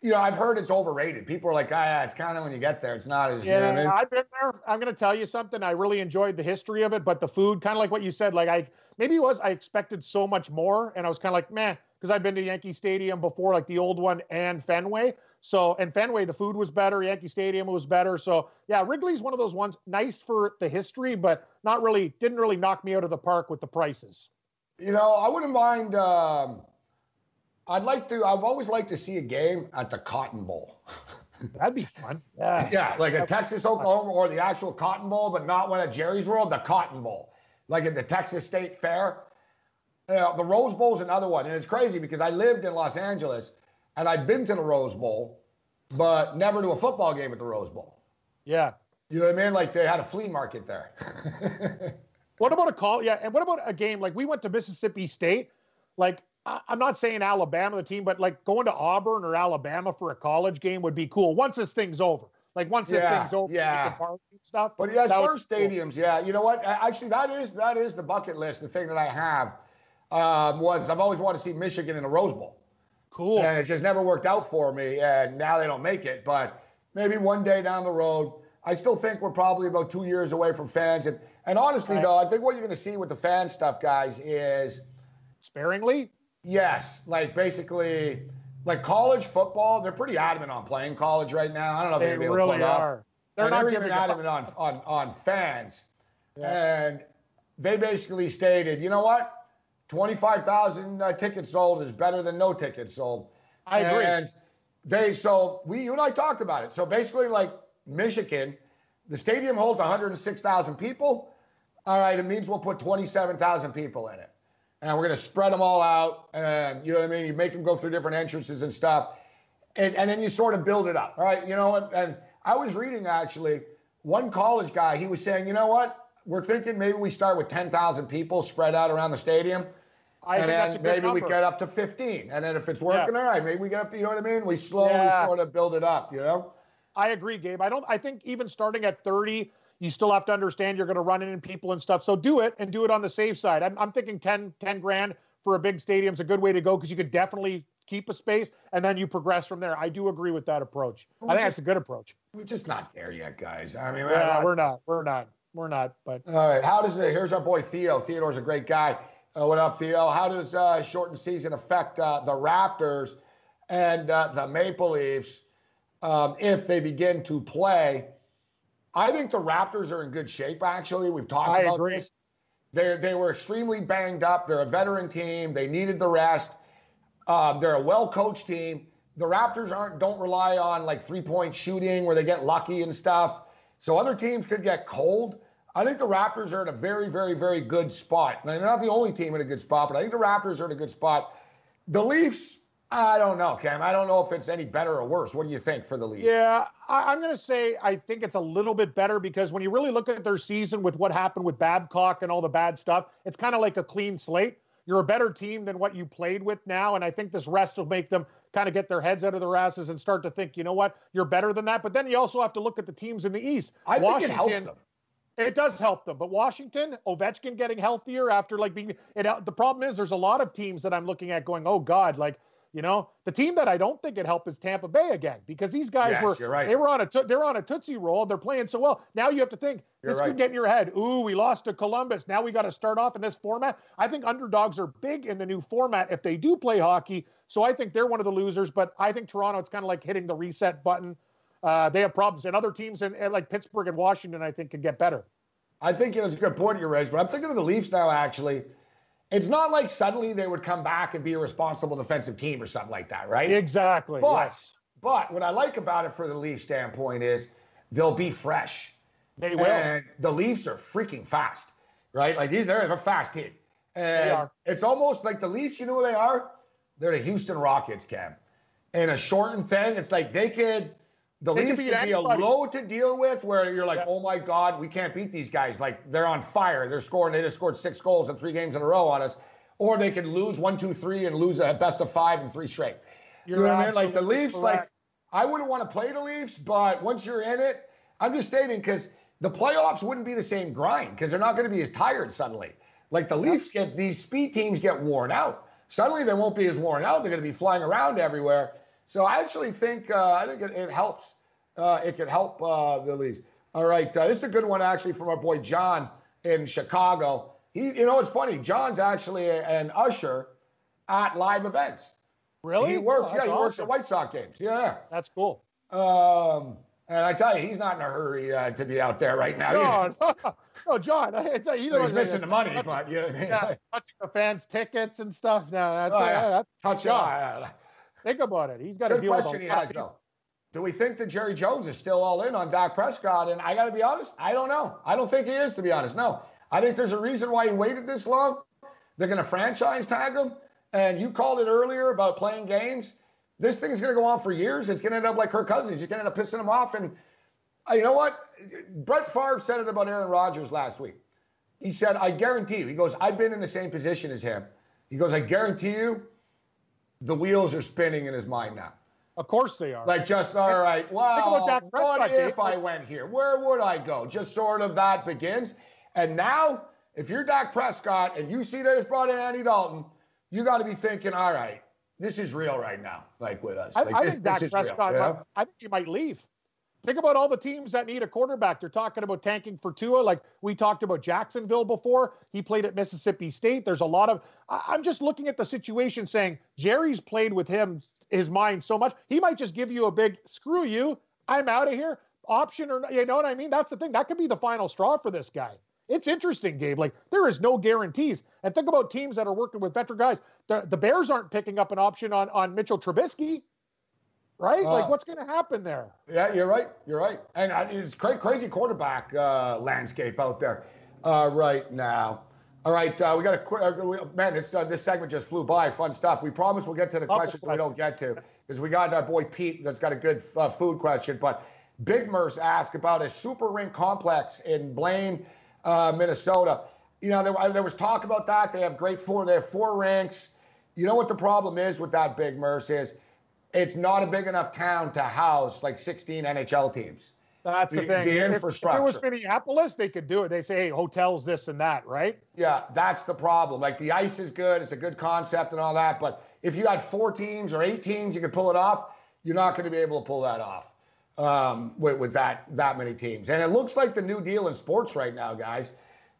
You know, I've heard it's overrated. People are like, ah, yeah, it's kind of when you get there, it's not as. you know Yeah, I mean? I've been there. I'm going to tell you something. I really enjoyed the history of it, but the food, kind of like what you said, like I maybe it was I expected so much more, and I was kind of like, meh, because I've been to Yankee Stadium before, like the old one and Fenway. So, and Fenway, the food was better. Yankee Stadium was better. So, yeah, Wrigley's one of those ones, nice for the history, but not really, didn't really knock me out of the park with the prices. You know, I wouldn't mind. Um, I'd like to. I've always liked to see a game at the Cotton Bowl. That'd be fun. Yeah. Yeah, like a Texas Oklahoma or the actual Cotton Bowl, but not one at Jerry's World, the Cotton Bowl, like at the Texas State Fair. Uh, the Rose Bowl is another one, and it's crazy because I lived in Los Angeles and I've been to the Rose Bowl, but never to a football game at the Rose Bowl. Yeah. You know what I mean? Like they had a flea market there. what about a call? Yeah, and what about a game like we went to Mississippi State? Like I, am not saying Alabama the team, but like going to Auburn or Alabama for a college game would be cool once this thing's over. Like once this Yeah, thing's over, yeah. stuff. But yeah, as that far would as be cool. stadiums, yeah, you know what? Actually, that is that is the bucket list. The thing that I have um, was I've always wanted to see Michigan in a Rose Bowl. Cool. And it just never worked out for me, and now they don't make it. But maybe one day down the road, I still think we're probably about two years away from fans. And and honestly, Right. though, I think what you're going to see with the fan stuff, guys, is Sparingly. yes, like basically. Like college football, they're pretty adamant on playing college right now. I don't know if They really it up. are. They're And not they're giving even adamant on, on, on fans. And they basically stated, you know what? 25,000 uh, tickets sold is better than no tickets sold. I agree. And they, so we, you and I talked about it. So basically, like Michigan, the stadium holds 106,000 people. All right, it means we'll put 27,000 people in it. And we're going to spread them all out. And you know what I mean? You make them go through different entrances and stuff. And, and then you sort of build it up. All right, you know, and, and I was reading actually one college guy, he was saying, you know what? We're thinking maybe we start with 10,000 people spread out around the stadium. I and think then that's a good maybe we get up to 15. And then if it's working, all right, maybe we get up, you know what I mean? We slowly Yeah. sort of build it up, you know? I agree, Gabe. I don't. I think even starting at 30, you still have to understand you're going to run into people and stuff. So do it and do it on the safe side. I'm, I'm thinking 10, 10 grand for a big stadium is a good way to go because you could definitely keep a space and then you progress from there. I do agree with that approach. I think that's a good approach. We're just not there yet, guys. I mean, Yeah, I- we're not. We're not. We're not. But All right. How does it? Here's our boy Theo. Theodore's a great guy. Uh, what up, Theo? How does uh, shortened season affect uh, the Raptors and uh, the Maple Leafs um, if they begin to play? I think the Raptors are in good shape. Actually, we've talked I about agree. this. They they were extremely banged up. They're a veteran team. They needed the rest. Um, they're a well-coached team. The Raptors aren't don't rely on like three-point shooting where they get lucky and stuff. So other teams could get cold. I think the Raptors are in a very, very, very good spot. Now, they're not the only team in a good spot, but I think the Raptors are in a good spot. The Leafs, I don't know, Cam. I don't know if it's any better or worse. What do you think for the Leafs? yeah, I, I'm going to say I think it's a little bit better because when you really look at their season with what happened with Babcock and all the bad stuff, it's kind of like a clean slate. You're a better team than what you played with now, and I think this rest will make them kind of get their heads out of their asses and start to think, you know what, you're better than that. But then you also have to look at the teams in the East. I think it helps them. It does help them, but Washington, Ovechkin getting healthier after like being it. The problem is there's a lot of teams that I'm looking at going, oh God, like you know the team that I don't think it helped is Tampa Bay again because these guys Yes, were right. they were on a to- they're on a tootsie roll. They're playing so well. Now you have to think You're this right. could get in your head. Ooh, we lost to Columbus. Now we got to start off in this format. I think underdogs are big in the new format if they do play hockey. So I think they're one of the losers. But I think Toronto, it's kind of like hitting the reset button. Uh, they have problems, and other teams in, in like Pittsburgh and Washington, I think, can get better. I think it was a good point you raised, but I'm thinking of the Leafs now, actually. It's not like suddenly they would come back and be a responsible defensive team or something like that, right? Exactly. But, yes. but what I like about it for the Leafs standpoint is they'll be fresh. They will. And the Leafs are freaking fast, right? Like these, they're a fast team. And are. it's almost like the Leafs, you know who they are? They're the Houston Rockets, Cam. In a shortened thing, it's like they could, the They could Leafs could be a load to deal with where you're like, Yeah. oh my God, we can't beat these guys. Like they're on fire. They're scoring, they just scored six goals in three games in a row on us. Or they could lose one, two, three and lose a best of five and three straight. You're you know what I mean? Like the Leafs, like. I wouldn't want to play the Leafs, but once you're in it, I'm just stating because the playoffs wouldn't be the same grind because they're not going to be as tired suddenly. Like the Leafs get these speed teams get worn out. Suddenly they won't be as worn out. They're going to be flying around everywhere. So I actually think uh, I think it, it helps. Uh, it could help uh, the Leafs. All right, uh, this is a good one actually from our boy John in Chicago. He, you know, it's funny. John's actually a- an usher at live events. Really? He works. Oh, yeah, he works at. White Sox games. Yeah. That's cool. Um, and I tell you, he's not in a hurry uh, to be out there right now. John, oh John, I thought you know he's missing the money, but you know I yeah, touching the fans' tickets and stuff. No, that's, Oh, uh, that's Touch uh, Think about it. He's got to deal with question a he lot has though. do we think that Jerry Jones is still all in on Dak Prescott? And I got to be honest, I don't know. I don't think he is, to be honest. No, I think there's a reason why he waited this long. They're going to franchise tag him. And you called it earlier about playing games. This thing's going to go on for years. It's going to end up like Kirk Cousins. He's going to end up pissing him off. And uh, you know what? Brett Favre said it about Aaron Rodgers last week. He said, I guarantee you, he goes, I've been in the same position as him. He goes, I guarantee you, the wheels are spinning in his mind now. Of course they are. Like just all right. Well, what if I went here? Where would I go? Just sort of that begins. And now, if you're Dak Prescott and you see that it's brought in Andy Dalton, you got to be thinking, all right, this is real right now, like with us. Like I, this, think Dak Prescott. Real, might, I think he might leave. Think about all the teams that need a quarterback. They're talking about tanking for Tua. Like we talked about Jacksonville before. He played at Mississippi State. There's a lot of. I'm just looking at the situation saying Jerry's played with him his mind so much. He might just give you a big screw you. I'm out of here. Option or you know what I mean? That's the thing. That could be the final straw for this guy. It's interesting, Gabe. Like there is no guarantees. And think about teams that are working with veteran guys. The, the Bears aren't picking up an option on on Mitchell Trubisky, right? Uh, like what's going to happen there? Yeah, you're right. You're right. And it's crazy, crazy quarterback uh, landscape out there uh, right now. All right, uh, we got a quick uh, man. This uh, this segment just flew by. Fun stuff. We promise we'll get to the questions we don't get to because we got our boy Pete that's got a good uh, food question. But Big Merce asked about a super rink complex in Blaine, uh, Minnesota. You know, there, there, was talk about that. They have great four. They have four rinks. You know what the problem is with that Big Merce is, it's not a big enough town to house like 16 NHL teams. That's the, the thing. The infrastructure. If, if, it was Minneapolis, they could do it. They say, hey, hotels, this and that, right? Yeah, that's the problem. Like the ice is good, it's a good concept and all that. But if you had four teams or eight teams, you could pull it off. You're not going to be able to pull that off um, with, with that that many teams. And it looks like the new deal in sports right now, guys.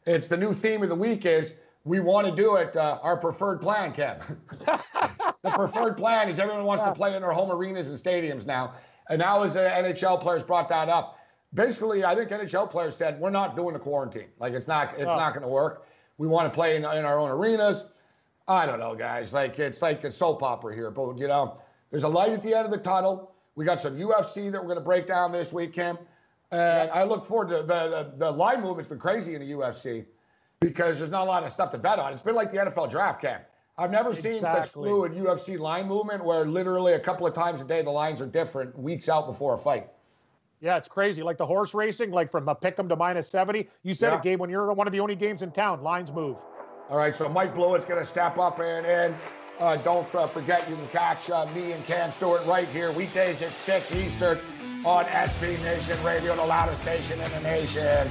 It's the new theme of the week is we want to do it. Uh, our preferred plan, Ken. the preferred plan is everyone wants to play in their home arenas and stadiums now. And now, as the NHL players brought that up, basically, I think NHL players said we're not doing the quarantine. Like it's not, it's oh. not going to work. We want to play in, in our own arenas. I don't know, guys. Like it's like a soap opera here, but you know, there's a light at the end of the tunnel. We got some UFC that we're going to break down this weekend, and I look forward to the, the the line movement's been crazy in the UFC because there's not a lot of stuff to bet on. It's been like the NFL draft camp. I've never exactly. seen such fluid UFC line movement where literally a couple of times a day the lines are different weeks out before a fight. Yeah, it's crazy. Like the horse racing, like from a pick 'em to minus 70. You said yeah. it, Gabe, when you're one of the only games in town, lines move. All right, so Mike Blewett's going to step up and in. Uh, don't uh, forget you can catch uh, me and Cam Stewart right here weekdays at 6 Eastern on SB Nation Radio, the loudest station in the nation.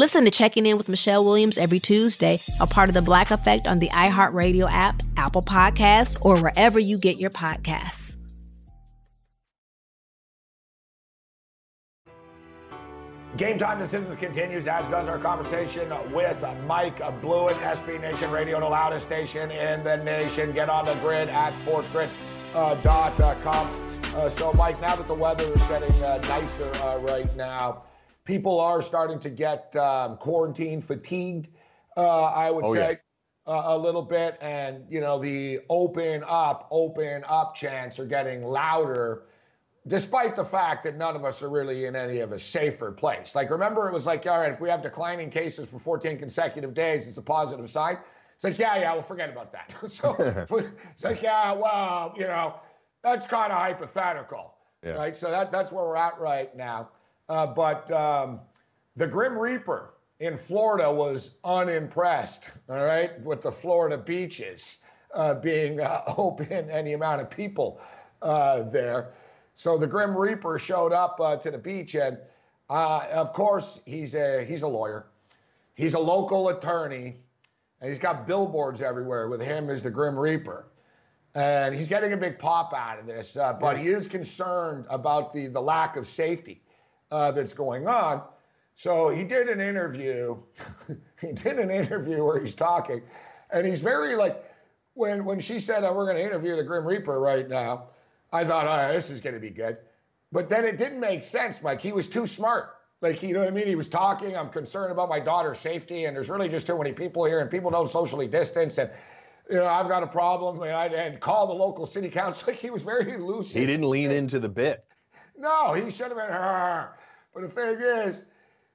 Listen to Checking In with Michelle Williams every Tuesday, a part of the Black Effect on the iHeartRadio app, Apple Podcasts, or wherever you get your podcasts. Game time decisions continues, as does our conversation with Mike Blewett, SB Nation Radio, the loudest station in the nation. Get on the grid at sportsgrid.com. Uh, so, Mike, now that the weather is getting uh, nicer uh, right now, people are starting to get um, quarantine fatigued, uh, I would oh, say. Yeah. uh, a little bit, and you know the open up, open up chants are getting louder, despite the fact that none of us are really in any of a safer place. Like remember, it was like, all right, if we have declining cases for 14 consecutive days, it's a positive sign. It's like, yeah, yeah, we'll forget about that. so it's like, yeah, well, you know, that's kind of hypothetical, Yeah. right? So that that's where we're at right now. Uh, but um, the Grim Reaper in Florida was unimpressed, all right, with the Florida beaches uh, being uh, open and the amount of people uh, there. So the Grim Reaper showed up uh, to the beach, and uh, of course he's a he's a lawyer, he's a local attorney, and he's got billboards everywhere with him as the Grim Reaper. And he's getting a big pop out of this, uh, but he is concerned about the, the lack of safety uh, that's going on. So he did an interview. he did an interview where he's talking, and he's very like, when when she said that we're going to interview the Grim Reaper right now, I thought, right, this is going to be good. But then it didn't make sense, Mike. He was too smart. Like, you know what I mean? He was talking. I'm concerned about my daughter's safety, and there's really just too many people here, and people don't socially distance, and you know I've got a problem, and, I, and call the local city council. Like he was very lucid. He didn't lean into the bit. No, he should have been her. But the thing is,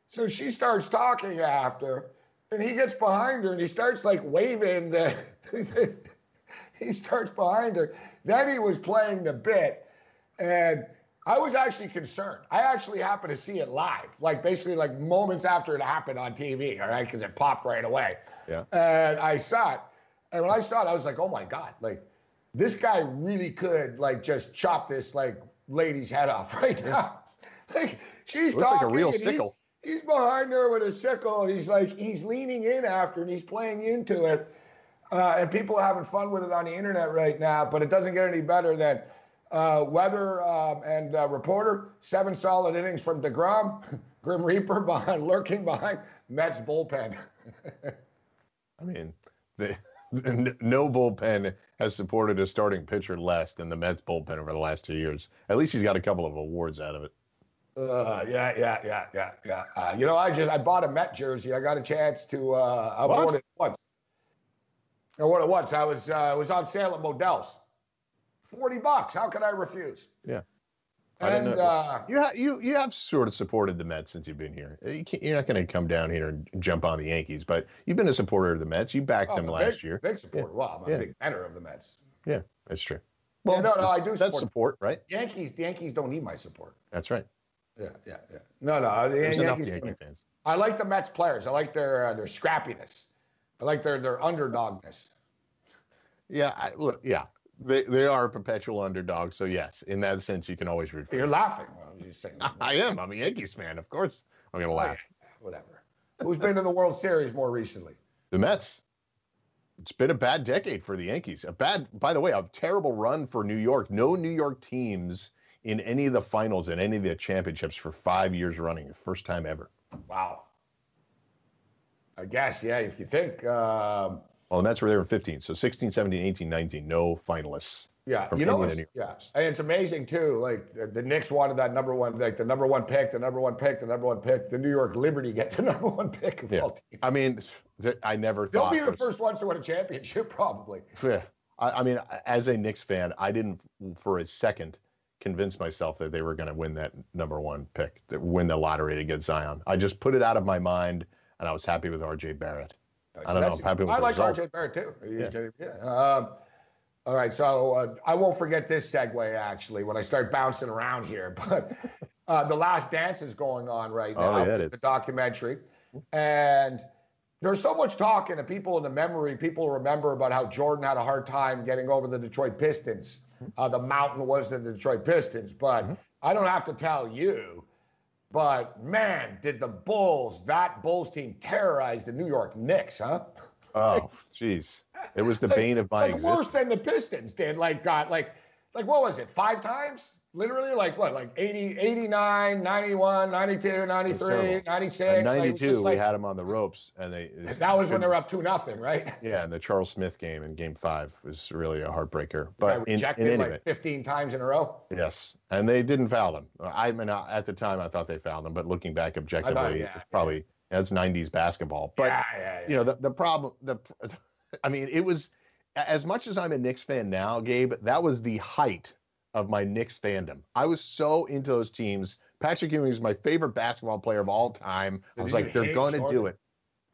so she starts talking after, and he gets behind her and he starts like waving the. he starts behind her. Then he was playing the bit, and I was actually concerned. I actually happened to see it live, like basically like moments after it happened on TV, all right, because it popped right away. Yeah. And I saw it, and when I saw it, I was like, oh my god, like this guy really could like just chop this like lady's head off right now. like she's Looks like a real and he's- sickle. He's, behind her with a sickle, and he's like he's leaning in after, and he's playing into it. Uh, and people are having fun with it on the internet right now, but it doesn't get any better than uh, weather um, and uh, reporter. Seven solid innings from Degrom, Grim Reaper behind, lurking behind Mets bullpen. I mean, the, no bullpen has supported a starting pitcher less than the Mets bullpen over the last two years. At least he's got a couple of awards out of it. Uh, yeah, yeah, yeah, yeah, yeah. Uh, you know, I just I bought a Met jersey. I got a chance to. Uh, I What? it once. I wore it once. I was uh, it was on sale at Modell's. Forty bucks. How could I refuse? Yeah. And uh, You, ha- you you have sort of supported the Mets since you've been here. You can't, you're not going to come down here and jump on the Yankees, but you've been a supporter of the Mets. You backed oh, them last big, year. big supporter. Wow, I'm Yeah. a big fan of the Mets. Yeah, that's true. Yeah, no, no, I do That's support- support, right? Yankees, the Yankees don't need my support. That's right. Yeah, yeah, yeah. No, no, the There's enough Yankee fans. I like the Mets players. I like their uh, their scrappiness. I like their their underdogness. Yeah, I, look, yeah, they they are a perpetual underdog. So yes, in that sense, you can always root for. You're them. laughing. I'm just saying. I am. I'm a Yankees fan. Of course, I'm going to laugh. Whatever. Who's been to the World Series more recently? The Mets. It's been a bad decade for the Yankees. A bad, by the way, a terrible run for New York. No New York teams in any of the finals and any of the championships for five years running. First time ever. Wow. I guess, yeah, if you think, um, Well, the Mets were there in 15. So 16, 17, 18, 19. No finalists. yeah, you know, any of what's, the New yeah, and it's amazing too. Like the, the Knicks wanted that number one, like the number one pick, the number one pick, the number one pick. The New York Liberty get the number one pick of Yeah. all teams. I mean, I never They'll be the first ones to win a championship, probably. Yeah. I, I mean, as a Knicks fan, I didn't for a second convince myself that they were going to win that number one pick, to win the lottery to get Zion. I just put it out of my mind, and I was happy with R.J. Barrett. I don't know, that's- I'm happy with I the like. RJ Barrett too. He's Yeah. getting- yeah. Um, all right, so uh, I won't forget this segue actually when I start bouncing around here. But uh, the Last Dance is going on right now. Oh, now. yeah, it The documentary, and there's so much talking and people in the memory, people remember about how Jordan had a hard time getting over the Detroit Pistons. Uh, the mountain was the Detroit Pistons, but Mm-hmm. I don't have to tell you. But man, did the Bulls, that Bulls team terrorize the New York Knicks, huh? Oh, jeez. It was the bane of my like existence. worse than the Pistons did. Like got like like what was it? Five times? Literally like what? Like 80, 89, 91, 92, 93, terrible. 96. At like, it was 92, just we had them on the ropes, and they. that was when they were up two nothing, right? Yeah, and the Charles Smith game in Game Five was really a heartbreaker. But in, in any like event, 15 times in a row. yes, and they didn't foul them. I mean, at the time, I thought they fouled them, but looking back objectively, yeah, it's probably that's '90s basketball. But yeah, yeah, yeah. you know, the the problem the I mean, it was as much as I'm a Knicks fan now, Gabe. That was the height of my Knicks fandom. I was so into those teams. Patrick Ewing is my favorite basketball player of all time. I was like, they're going to do it.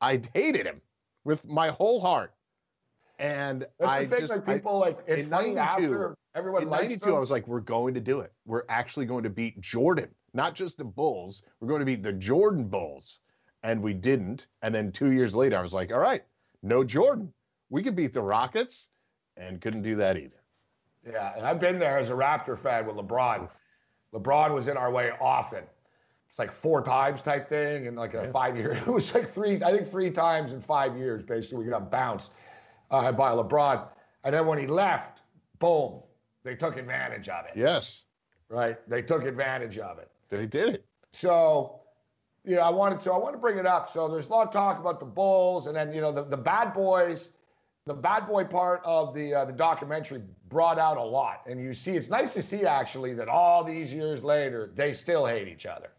I hated him with my whole heart. And That's I the thing, just, like I- people like it's in funny 92, after everyone in 92, them. I was like, we're going to do it. We're actually going to beat Jordan, not just the Bulls. We're going to beat the Jordan Bulls. And we didn't. And then two years later, I was like, all right, no Jordan. We could beat the Rockets and couldn't do that either. Yeah, and I've been there as a Raptor fan with LeBron. LeBron was in our way often. It's like four times type thing and like a five year. It was like three, I think three times in five years, basically. We got bounced uh, by LeBron. And then when he left, boom, they took advantage of it. Yes, Right? They took advantage of it. they did it. So, you know, I wanted to I want to bring it up. So there's a lot of talk about the Bulls, and then you know the, the bad boys, the bad boy part of the uh, the documentary brought out a lot, and you see it's nice to see actually that all these years later they still hate each other,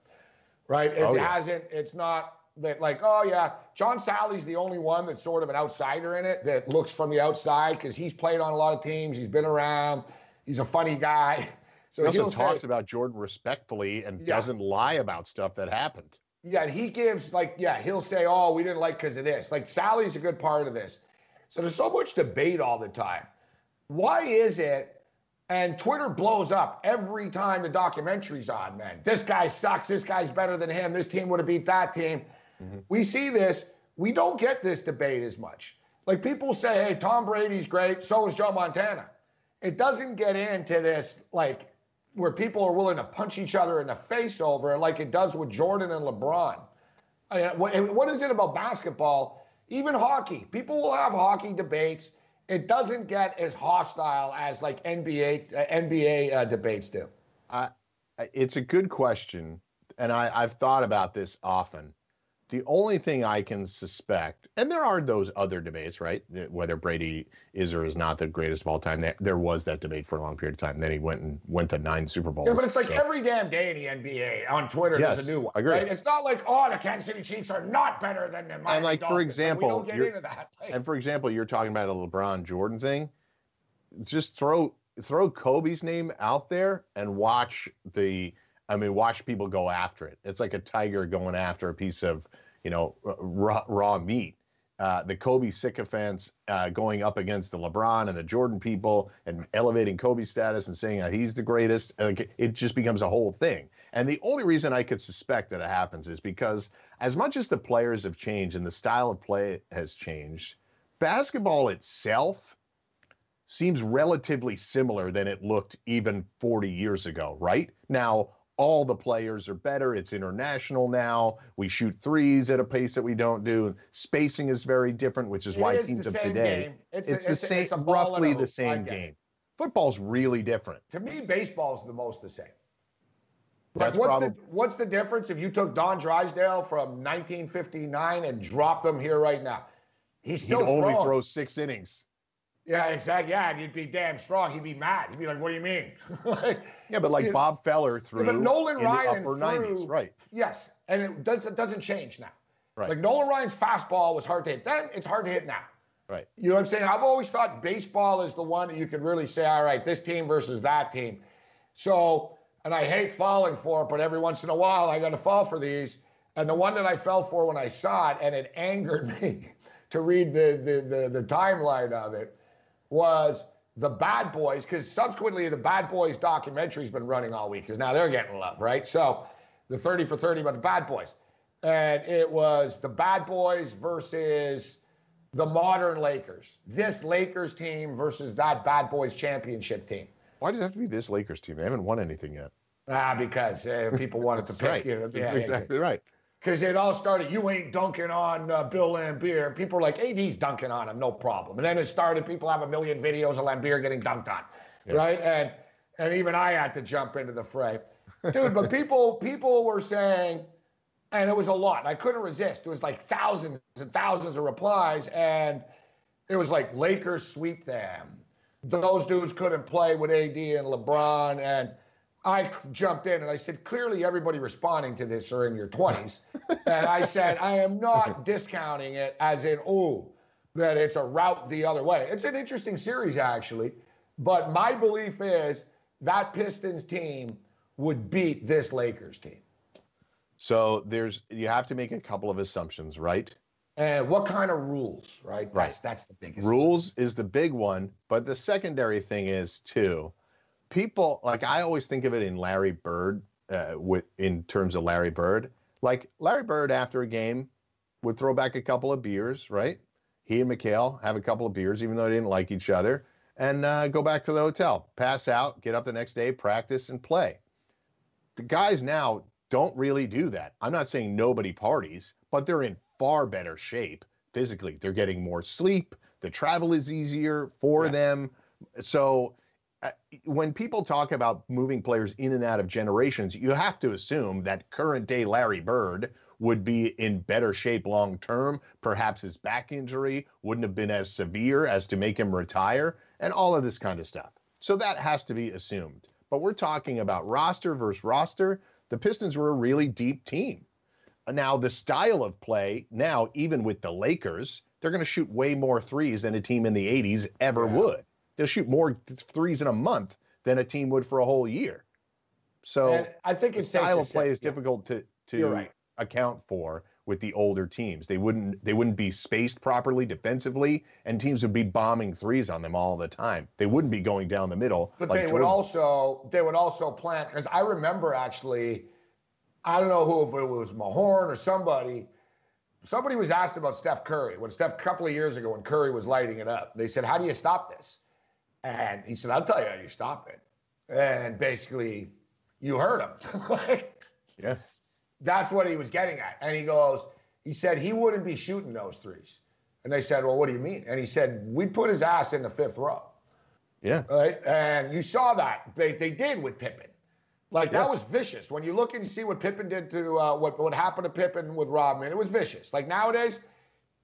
right? It Oh, yeah. hasn't. It's not that like oh yeah, John Salley's the only one that's sort of an outsider in it that looks from the outside because he's played on a lot of teams, he's been around, he's a funny guy. So He also he'll say- talks about Jordan respectfully and Yeah. doesn't lie about stuff that happened. Yeah, and he gives like, yeah, he'll say, "Oh, we didn't like because of this." Like Sally's a good part of this. So there's so much debate all the time. Why is it? And Twitter blows up every time the documentary's on. Man, this guy sucks. This guy's better than him. This team would have beat that team. Mm-hmm. We see this. We don't get this debate as much. Like people say, "Hey, Tom Brady's great. So is Joe Montana." It doesn't get into this like where people are willing to punch each other in the face over like it does with Jordan and LeBron. I mean, what, what is it about basketball? Even hockey. People will have hockey debates. It doesn't get as hostile as like NBA uh, NBA uh, debates do. It's a good question, and I, I've thought about this often. The only thing I can suspect, and there are those other debates, right? Whether Brady is or is not the greatest of all time. There, there was that debate for a long period of time. Then he went and went to nine Super Bowls. Yeah, but it's like so- every damn day in the NBA on Twitter Yes, there's a new one. Agree. Right? It's not like oh the Kansas City Chiefs are not better than the Miami and like for Dolphins. example, we don't get into that. Like, and for example, you're talking about a LeBron Jordan thing. Just throw throw Kobe's name out there and watch the. I mean, watch people go after it. It's like a tiger going after a piece of, you know, raw, raw meat. Uh, the Kobe sycophants uh, going up against the LeBron and the Jordan people and elevating Kobe's status and saying that he's the greatest. It just becomes a whole thing. And the only reason I could suspect that it happens is because as much as the players have changed and the style of play has changed, basketball itself seems relatively similar than it looked even 40 years ago, right? Now, all the players are better. It's international now. We shoot threes at a pace that we don't do. Spacing is very different, which is It why is teams of today. It's it's, a- the it's same, it's a ball and a roughly the same game. Football's really different. To me, baseball's the most the same. That's what's probably the what's the difference if you took Don Drysdale from 1959 and dropped him here right now? He's he'd still only throwing. throw six innings. Yeah, exactly. Yeah, and he'd be damn strong. He'd be mad. He'd be like, "What do you mean?" Like, Yeah, but like Bob Feller threw but Nolan Ryan the upper threw, 90s, right? Yes, and it does it doesn't change now. Right. Like Nolan Ryan's fastball was hard to hit then; it's hard to hit now. Right. You know what I'm saying? I've always thought baseball is the one that you can really say, all right, this team versus that team. So, and I hate falling for it, but every once in a while I got to fall for these. And the one that I fell for when I saw it, and it angered me to read the the the, the timeline of it, was the Bad Boys, because subsequently the Bad Boys documentary's been running all week, because now they're getting love, right? So, the 30 for 30 about the Bad Boys. And it was the Bad Boys versus the modern Lakers. This Lakers team versus that Bad Boys championship team. Why does it have to be this Lakers team? They haven't won anything yet. Ah, because uh, people wanted to pick right. you. know, That's yeah, exactly right. Because it all started, you ain't dunking on uh, Bill Laimbeer. People were like, AD's dunking on him, no problem. And then it started, people have a million videos of Lambier getting dunked on, right? And and even I had to jump into the fray. Dude, but people people were saying, and it was a lot. I couldn't resist. It was like thousands and thousands of replies. And it was like Lakers sweep them. Those dudes couldn't play with AD and LeBron. And I jumped in and I said, clearly everybody responding to this are in your 20s. and I said, I am not discounting it as in, oh, that it's a route the other way. It's an interesting series, actually. But my belief is that Pistons team would beat this Lakers team. So there's you have to make a couple of assumptions, right? And what kind of rules, right? Right. That's, that's the biggest. Rules is the big one, but the secondary thing is too. People like I always think of it in Larry Bird, uh, with in terms of Larry Bird. Like Larry Bird after a game would throw back a couple of beers, right? He and McHale have a couple of beers, even though they didn't like each other, and uh, go back to the hotel, pass out, get up the next day, practice, and play. The guys now don't really do that. I'm not saying nobody parties, but they're in far better shape physically. They're getting more sleep. The travel is easier for them. So when people talk about moving players in and out of generations, you have to assume that current day Larry Bird would be in better shape long term. Perhaps his back injury wouldn't have been as severe as to make him retire, and all of this kind of stuff. So that has to be assumed. But we're talking about roster versus roster. The Pistons were a really deep team. Now, the style of play, now, even with the Lakers, they're going to shoot way more threes than a team in the 80s ever would. They'll shoot more threes in a month than a team would for a whole year. So And I think the it's style of play say- is yeah. difficult to to right. account for with the older teams. They wouldn't they wouldn't be spaced properly defensively, and teams would be bombing threes on them all the time. They wouldn't be going down the middle. But like they would also they would also plant because I remember actually, I don't know who if it was Mahorn or somebody. Somebody was asked about Steph Curry when Steph a couple of years ago when Curry was lighting it up. They said, "How do you stop this?" And he said, "I'll tell you how you stop it." And basically, you heard him. Like, yeah. That's what he was getting at. And he goes, he said he wouldn't be shooting those threes. And they said, well, what do you mean? And he said, we'd put his ass in the fifth row. Yeah. Right. And you saw that they, they did with Pippen. Like that was vicious. When you look and you see what Pippen did to uh, what what happened to Pippen with Rodman, it was vicious. Like nowadays,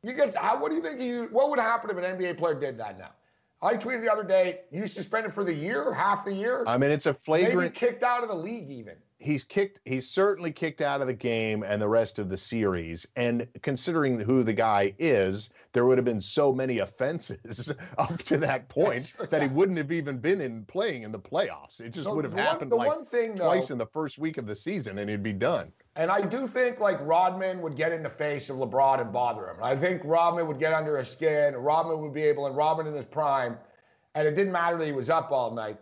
you get how, what do you think you what would happen if an NBA player did that now? I tweeted the other day, you suspended for the year, half the year, I mean, it's a maybe kicked out of the league even. he's kicked he's certainly kicked out of the game and the rest of the series. And considering who the guy is there would have been so many offenses up to that point that he wouldn't have even been in playing in the playoffs. It just So would have the one- happened the like one thing, twice though- in the first week of the season and he'd be done And I do think like Rodman would get in the face of LeBron and bother him. I think Rodman would get under his skin. Rodman would be able, and Rodman in his prime, and it didn't matter that he was up all night.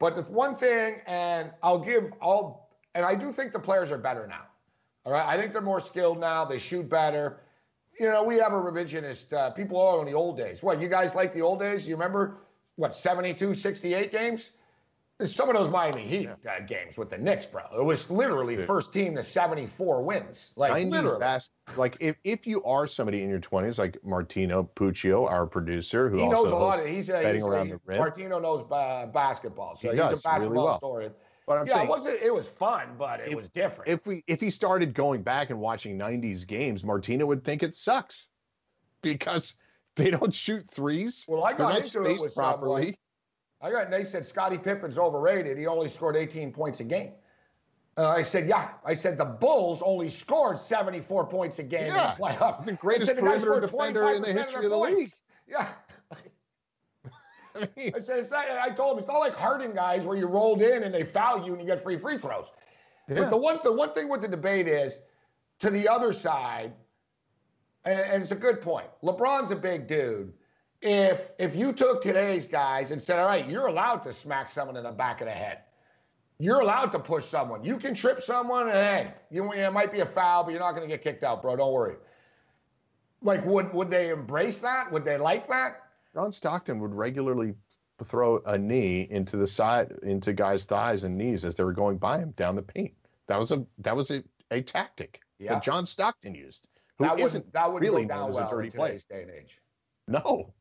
But the one thing, and I'll give all, and I do think the players are better now. All right, I think they're more skilled now. They shoot better. You know, we have a revisionist. Uh, people all in the old days. What you guys like the old days? You remember what 72, 68 games? Some of those Miami Heat uh, games with the Knicks, bro. It was literally first team to 74 wins. Like 90s literally. bas- like if, if you are somebody in your 20s like martino puccio our producer who he also knows a lot. Of, he's a, betting he's around a, the rim Martino knows uh, basketball, so He he's a really basketball well. historian. but i'm yeah, saying it wasn't. It was fun, but it If- was different. if we if he started going back and watching 90s games Martino would think it sucks because they don't shoot threes Well, I got into it with properly someone. I got. And they said Scottie Pippen's overrated. He only scored 18 points a game. Uh, I said, yeah. I said the Bulls only scored 74 points a game Yeah. in the playoffs. He's the greatest I said perimeter defender in the history of the points. league. Yeah. I mean, I said it's not. I told him it's not like Harden guys where you rolled in and they foul you and you get free free throws. Yeah. But the one the one thing with the debate is to the other side, and, and it's a good point. LeBron's a big dude. If if you took today's guys and said, all right, you're allowed to smack someone in the back of the head. You're allowed to push someone. You can trip someone, and hey, you, it might be a foul, but you're not going to get kicked out, bro. Don't worry. Like, would would they embrace that? Would they like that? John Stockton would regularly throw a knee into the side into guys' thighs and knees as they were going by him down the paint. That was a that was a, a tactic Yeah. that John Stockton used. Who That isn't that would really known as a dirty today's day and age. No,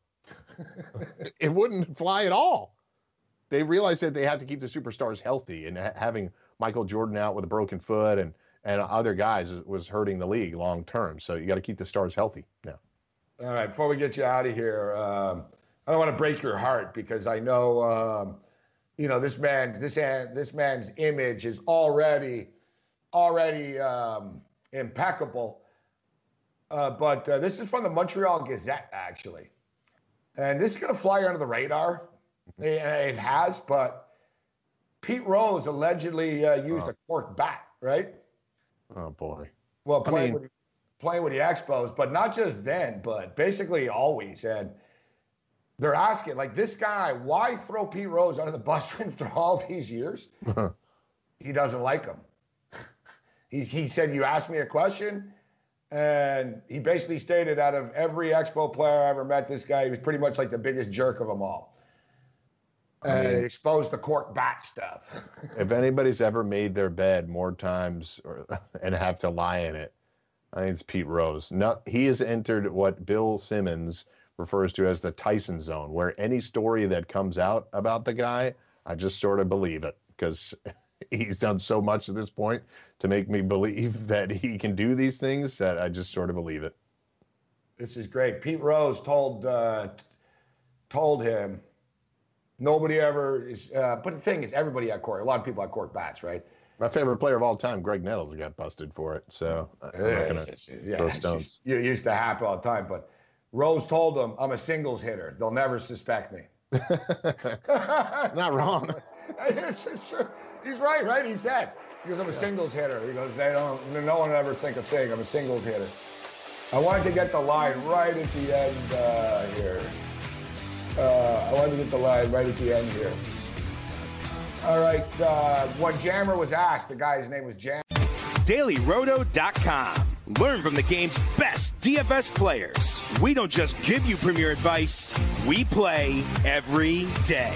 it wouldn't fly at all. They realized that they had to keep the superstars healthy, and ha- having Michael Jordan out with a broken foot and and other guys was hurting the league long term. So you got to keep the stars healthy now. All right, before we get you out of here, um, I don't want to break your heart because I know, um, you know, this man, this this man's image is already, already um, impeccable. uh, but uh, this is from the Montreal Gazette, actually. And this is going to fly under the radar. It, it has, but Pete Rose allegedly uh, used Oh. a cork bat, right? Oh boy. Well, I playing, mean- with, playing with the Expos, but not just then, but basically always. And they're asking, like, this guy, why throw Pete Rose under the bus for all these years? he doesn't like him. He, he said, You asked me a question. And he basically stated, out of every Expo player I ever met, this guy, he was pretty much like the biggest jerk of them all. And mean- exposed the cork bat stuff. if anybody's ever made their bed more times or, and have to lie in it, I think it's Pete Rose. No, he has entered what Bill Simmons refers to as the Tyson zone, where any story that comes out about the guy, I just sort of believe it because he's done so much at this point to make me believe that he can do these things that I just sort of believe it. This is great. Pete Rose told uh, told him nobody ever is. Uh, but the thing is, everybody had cork. A lot of people had cork bats, right? My favorite player of all time, Graig Nettles, got busted for it. So I'm not gonna yeah, throw stones. it used to happen all the time. But Rose told him, "I'm a singles hitter. They'll never suspect me." Not wrong. It's true. He's right, right? He said because I'm a singles hitter. He goes, they don't. No one will ever think a thing. I'm a singles hitter. I wanted to get the line right at the end uh, here. Uh, I wanted to get the line right at the end here. All right. Uh, when Jammer was asked, the guy's name was Jam. DailyRoto.com. Learn from the game's best DFS players. We don't just give you premier advice, we play every day.